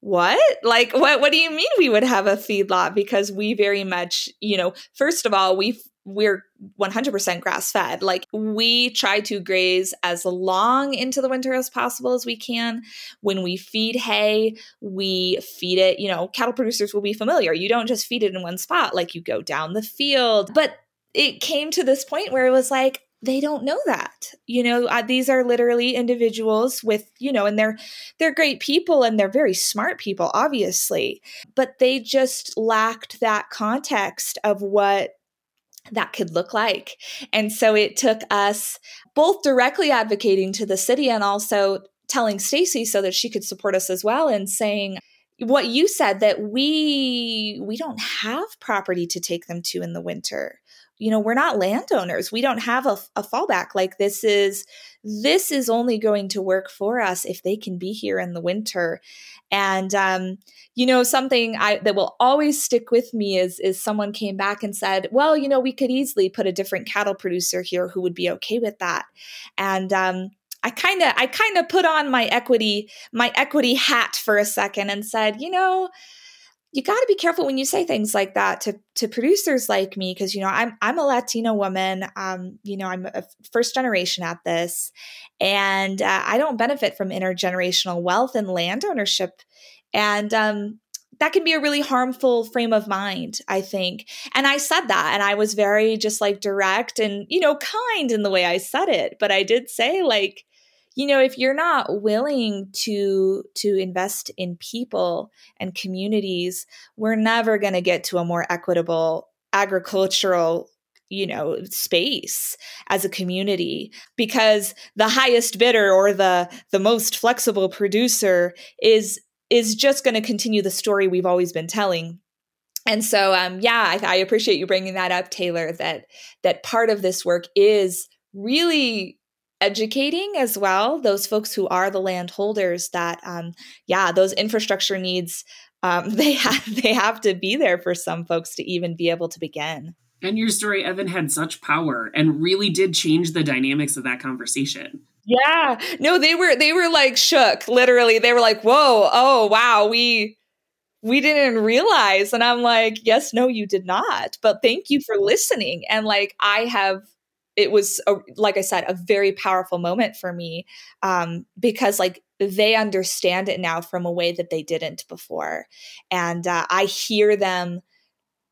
what? Like what what do you mean we would have a feedlot? Because we very much, you know, first of all, we we're 100% grass fed. Like we try to graze as long into the winter as possible as we can. When we feed hay, we feed it, you know, cattle producers will be familiar. You don't just feed it in one spot, like you go down the field. But it came to this point where it was like, they don't know that you know these are literally individuals with you know and they're they're great people and they're very smart people obviously but they just lacked that context of what that could look like. And so it took us both directly advocating to the city and also telling Stacy so that she could support us as well and saying what you said that we we don't have property to take them to in the winter you know we're not landowners. We don't have a, a, fallback. Like this is this is only going to work for us if they can be here in the winter. And um, you know something I, that will always stick with me is is someone came back and said well you know we could easily put a different cattle producer here who would be okay with that. And um, I kind of I kind of put on my equity my equity hat for a second and said, you know, you got to be careful when you say things like that to to producers like me because you know I'm I'm a Latina woman. Um, you know I'm a first generation at this, and uh, I don't benefit from intergenerational wealth and land ownership, and um, that can be a really harmful frame of mind, I think. And I said that, and I was very just like direct and you know kind in the way I said it, but I did say like you know if you're not willing to to invest in people and communities we're never going to get to a more equitable agricultural you know space as a community because the highest bidder or the the most flexible producer is is just going to continue the story we've always been telling. And so um yeah I, I appreciate you bringing that up taylor that that part of this work is really educating as well those folks who are the landholders that um, yeah those infrastructure needs um, <laughs> they have they have to be there for some folks to even be able to begin. And your story evanne had such power and really did change the dynamics of that conversation. Yeah. No they were they were like shook literally. They were like whoa oh wow we we didn't realize. And i'm like yes no you did not. But thank you for listening. And like i have it was a, like i said a very powerful moment for me um, because like they understand it now from a way that they didn't before. And uh, i hear them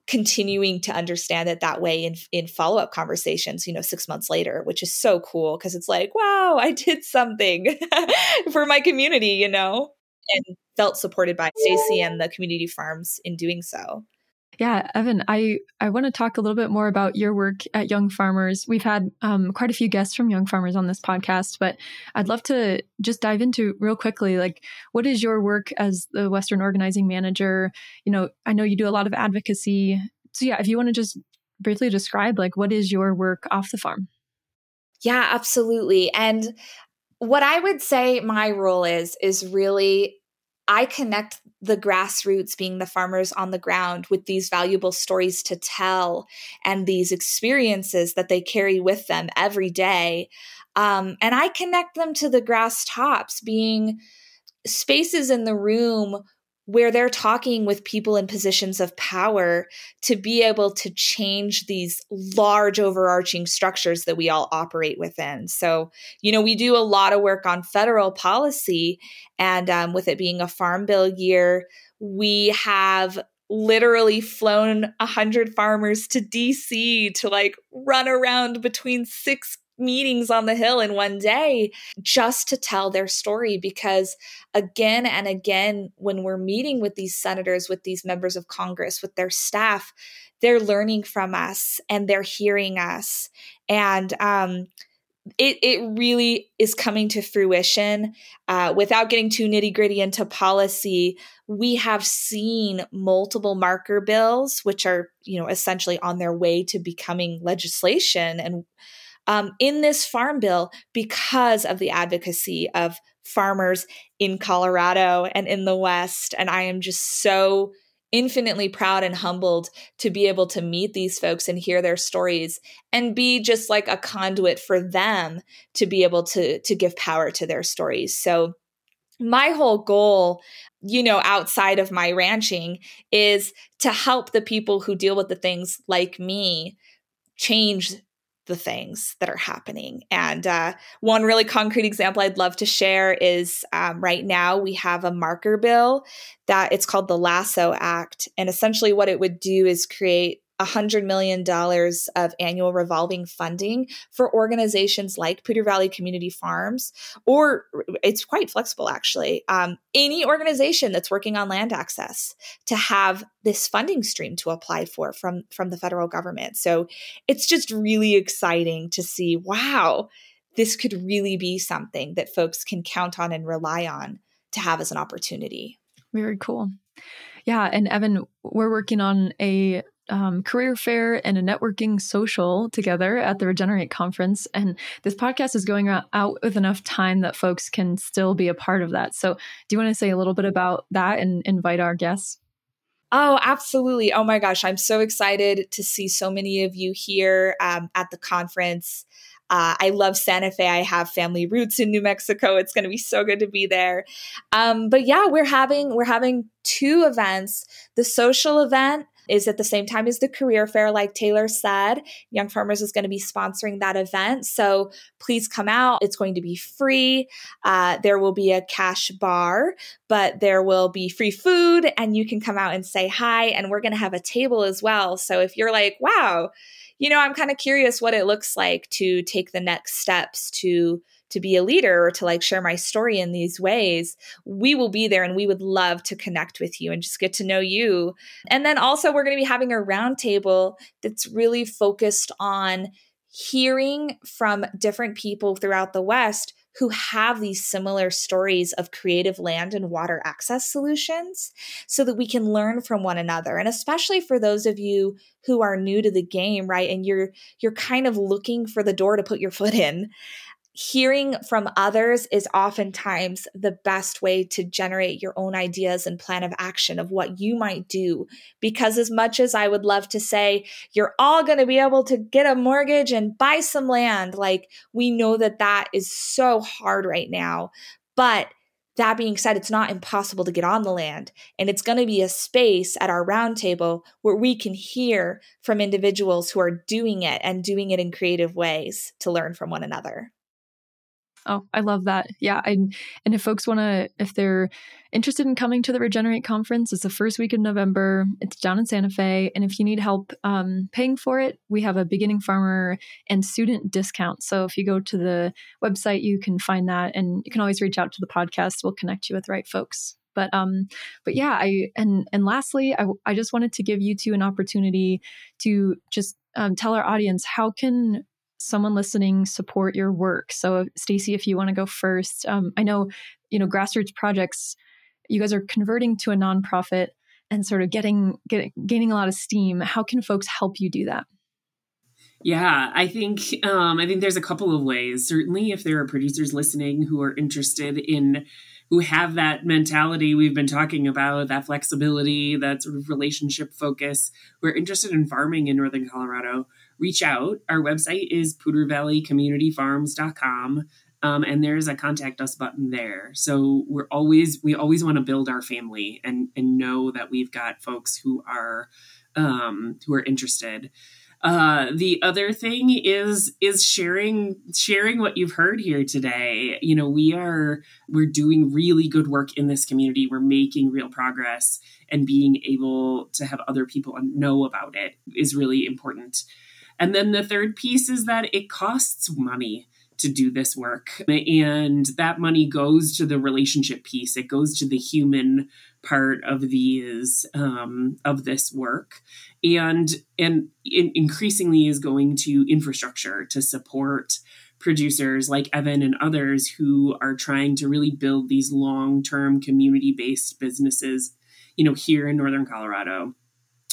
continuing to understand it that way in in follow-up conversations you know 6 months later which is so cool because it's like wow i did something <laughs> for my community you know and felt supported by Stacy and the community farms in doing so yeah, Evanne, I, I want to talk a little bit more about your work at Young Farmers. We've had um, quite a few guests from Young Farmers on this podcast, but I'd love to just dive into real quickly, like what is your work as the Western Organizing Manager? You know, I know you do a lot of advocacy. So yeah, if you want to just briefly describe like what is your work off the farm? Yeah, absolutely. And what I would say my role is is really I connect the grassroots, being the farmers on the ground, with these valuable stories to tell and these experiences that they carry with them every day. Um, and I connect them to the grass tops, being spaces in the room where they're talking with people in positions of power to be able to change these large overarching structures that we all operate within. So, you know, we do a lot of work on federal policy, and um, with it being a farm bill year, we have literally flown a hundred farmers to DC to like run around between six meetings on the Hill in one day just to tell their story. Because again and again, when we're meeting with these senators, with these members of Congress, with their staff, they're learning from us and they're hearing us. And, um, it, it really is coming to fruition. Uh, without getting too nitty gritty into policy, we have seen multiple marker bills, which are you know essentially on their way to becoming legislation, and um, in this farm bill because of the advocacy of farmers in Colorado and in the West. And I am just so infinitely proud and humbled to be able to meet these folks and hear their stories and be just like a conduit for them to be able to to give power to their stories. So my whole goal you know outside of my ranching is to help the people who deal with the things like me change the things that are happening. And uh, one really concrete example I'd love to share is um, right now we have a marker bill that it's called the Lasso Act. And essentially, what it would do is create $100 million of annual revolving funding for organizations like Poudre Valley Community Farms, or it's quite flexible actually. Um, any organization that's working on land access to have this funding stream to apply for from, from the federal government. So it's just really exciting to see wow, this could really be something that folks can count on and rely on to have as an opportunity. Very cool. Yeah. And Evanne, we're working on a um, career fair and a networking social together at the Regenerate conference. And this podcast is going out with enough time that folks can still be a part of that. So, do you want to say a little bit about that and invite our guests? Oh, absolutely. Oh my gosh, I'm so excited to see so many of you here um, at the conference. Uh, I love Santa Fe. I have family roots in New Mexico. It's going to be so good to be there. Um, but yeah, we're having we're having two events. The social event is at the same time as the career fair, like Taylor said. Young Farmers is going to be sponsoring that event. So please come out. It's going to be free. Uh, there will be a cash bar, but there will be free food and you can come out and say hi. And we're going to have a table as well. So if you're like, wow, you know, I'm kind of curious what it looks like to take the next steps to to be a leader or to like share my story in these ways, we will be there and we would love to connect with you and just get to know you. And then also, we're going to be having a roundtable that's really focused on hearing from different people throughout the West who have these similar stories of creative land and water access solutions so that we can learn from one another and especially for those of you who are new to the game right and you're you're kind of looking for the door to put your foot in hearing from others is oftentimes the best way to generate your own ideas and plan of action of what you might do. Because, as much as I would love to say, you're all going to be able to get a mortgage and buy some land, like we know that that is so hard right now. But that being said, it's not impossible to get on the land. And it's going to be a space at our roundtable where we can hear from individuals who are doing it and doing it in creative ways to learn from one another. Oh, I love that. Yeah. I, and if folks want to, if they're interested in coming to the Regenerate conference, it's the first week of November. It's down in Santa Fe. And if you need help um, paying for it, we have a beginning farmer and student discount. So if you go to the website, you can find that. And you can always reach out to the podcast. We'll connect you with the right folks but um but yeah i and and lastly i, I just wanted to give you two an opportunity to just um, tell our audience how can someone listening support your work? So, Stacy, if you want to go first, um, I know you know grassroots projects. You guys are converting to a nonprofit and sort of getting, getting gaining a lot of steam. How can folks help you do that? Yeah, I think um, I think there's a couple of ways. Certainly, if there are producers listening who are interested in who have that mentality we've been talking about, that flexibility, that sort of relationship focus, who are interested in farming in Northern Colorado, reach out. Our website is poudrevalleycommunityfarms.com. Um, and there's a contact us button there. So we're always we always want to build our family and and know that we've got folks who are um, who are interested. Uh, the other thing is is sharing sharing what you've heard here today. You know, we are we're doing really good work in this community. We're making real progress, and being able to have other people know about it is really important. And then the third piece is that it costs money to do this work. And that money goes to the relationship piece. It goes to the human part of these um, of this work, and and increasingly is going to infrastructure to support producers like Evanne and others who are trying to really build these long term community based businesses. You know, here in Northern Colorado.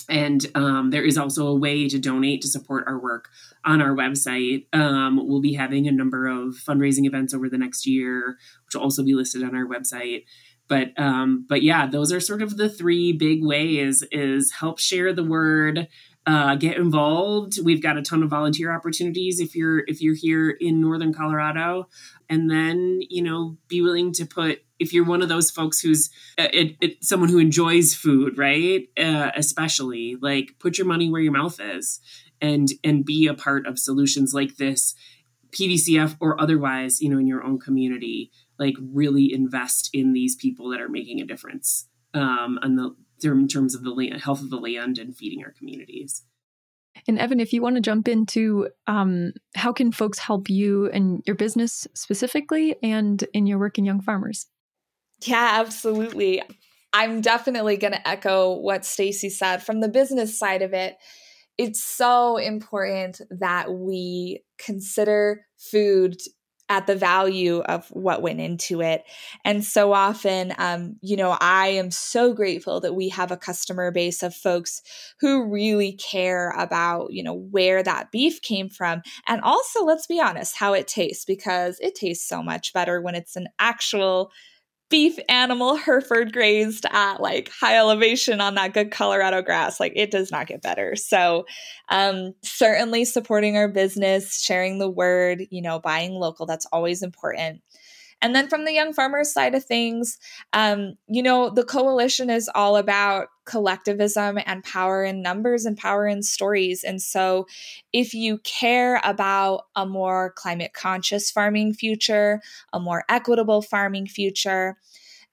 And um, there is also a way to donate to support our work on our website. Um, we'll be having a number of fundraising events over the next year, which will also be listed on our website. but um, but yeah, those are sort of the three big ways: is help share the word, uh, get involved. We've got a ton of volunteer opportunities if you're if you're here in northern Colorado, and then you know be willing to put if you're one of those folks who's uh, it, it, someone who enjoys food, right? Uh, especially like put your money where your mouth is, and and be a part of solutions like this, PVCF or otherwise, you know, in your own community. Like really invest in these people that are making a difference um, on the in terms of the land, health of the land and feeding our communities. And Evanne, if you want to jump into um, how can folks help you and your business specifically and in your work in young farmers? Yeah, absolutely. I'm definitely going to echo what Stacy said from the business side of it. It's so important that we consider food at the value of what went into it. And so often, um, you know, I am so grateful that we have a customer base of folks who really care about, you know, where that beef came from. And also, let's be honest, how it tastes, because it tastes so much better when it's an actual beef animal Hereford grazed at like high elevation on that good Colorado grass. Like it does not get better. So, um, certainly supporting our business, sharing the word, you know, buying local, that's always important. And then from the young farmers side of things, um, you know, the coalition is all about collectivism and power in numbers and power in stories. And so, if you care about a more climate conscious farming future, a more equitable farming future,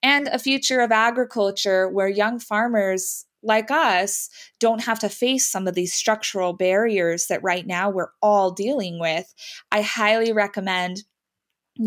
and a future of agriculture where young farmers like us don't have to face some of these structural barriers that right now we're all dealing with, I highly recommend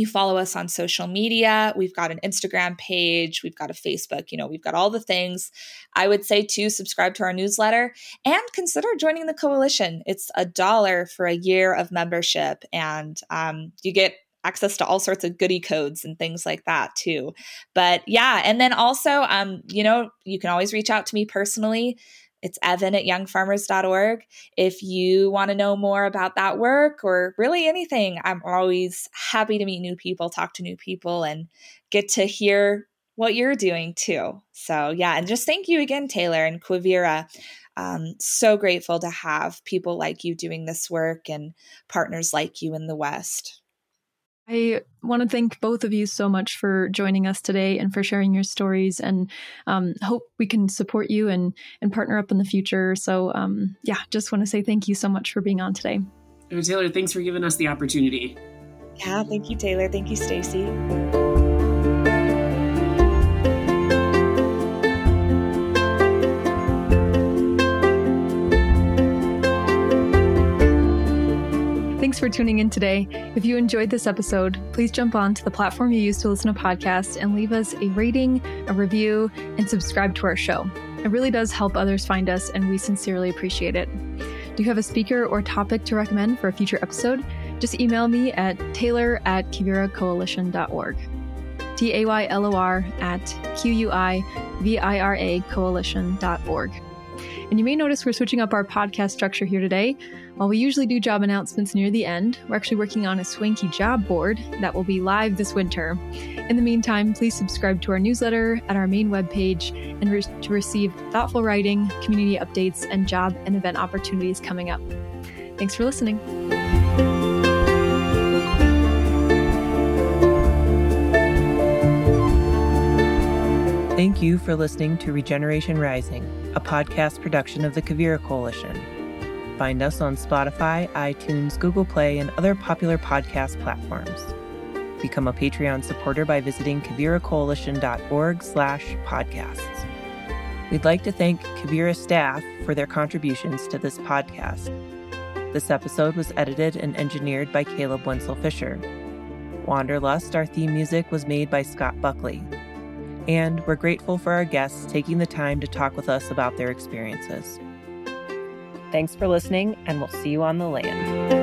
you follow us on social media. We've got an Instagram page, we've got a Facebook, you know, we've got all the things. I would say to subscribe to our newsletter and consider joining the coalition. It's a dollar for a year of membership, and um, you get access to all sorts of goody codes and things like that too. But yeah, and then also, um, you know, you can always reach out to me personally. It's evan at youngfarmers.org. If you want to know more about that work or really anything, I'm always happy to meet new people, talk to new people, and get to hear what you're doing too. So, yeah, and just thank you again, Taylor and Quivira. Um, so grateful to have people like you doing this work and partners like you in the West. I want to thank both of you so much for joining us today and for sharing your stories, and um, hope we can support you and and partner up in the future. So, um, yeah, just want to say thank you so much for being on today. Oh, Taylor, thanks for giving us the opportunity. Yeah, thank you, Taylor. Thank you, Stacy. Thanks for tuning in today. If you enjoyed this episode, please jump on to the platform you use to listen to podcasts and leave us a rating, a review, and subscribe to our show. It really does help others find us, and we sincerely appreciate it. Do you have a speaker or topic to recommend for a future episode? Just email me at taylor at quiviracoalition.org. T A Y L O R at Q U I V I R A coalition.org. And you may notice we're switching up our podcast structure here today. While we usually do job announcements near the end, we're actually working on a swanky job board that will be live this winter. In the meantime, please subscribe to our newsletter at our main webpage and re- to receive thoughtful writing, community updates, and job and event opportunities coming up. Thanks for listening. Thank you for listening to Regeneration Rising, a podcast production of the Quivira Coalition. Find us on Spotify, iTunes, Google Play, and other popular podcast platforms. Become a Patreon supporter by visiting quiviracoalition.org slash podcasts. We'd like to thank Quivira staff for their contributions to this podcast. This episode was edited and engineered by Caleb Wenzel Fisher. Wanderlust, our theme music, was made by Scott Buckley and we're grateful for our guests taking the time to talk with us about their experiences. Thanks for listening, and we'll see you on the land.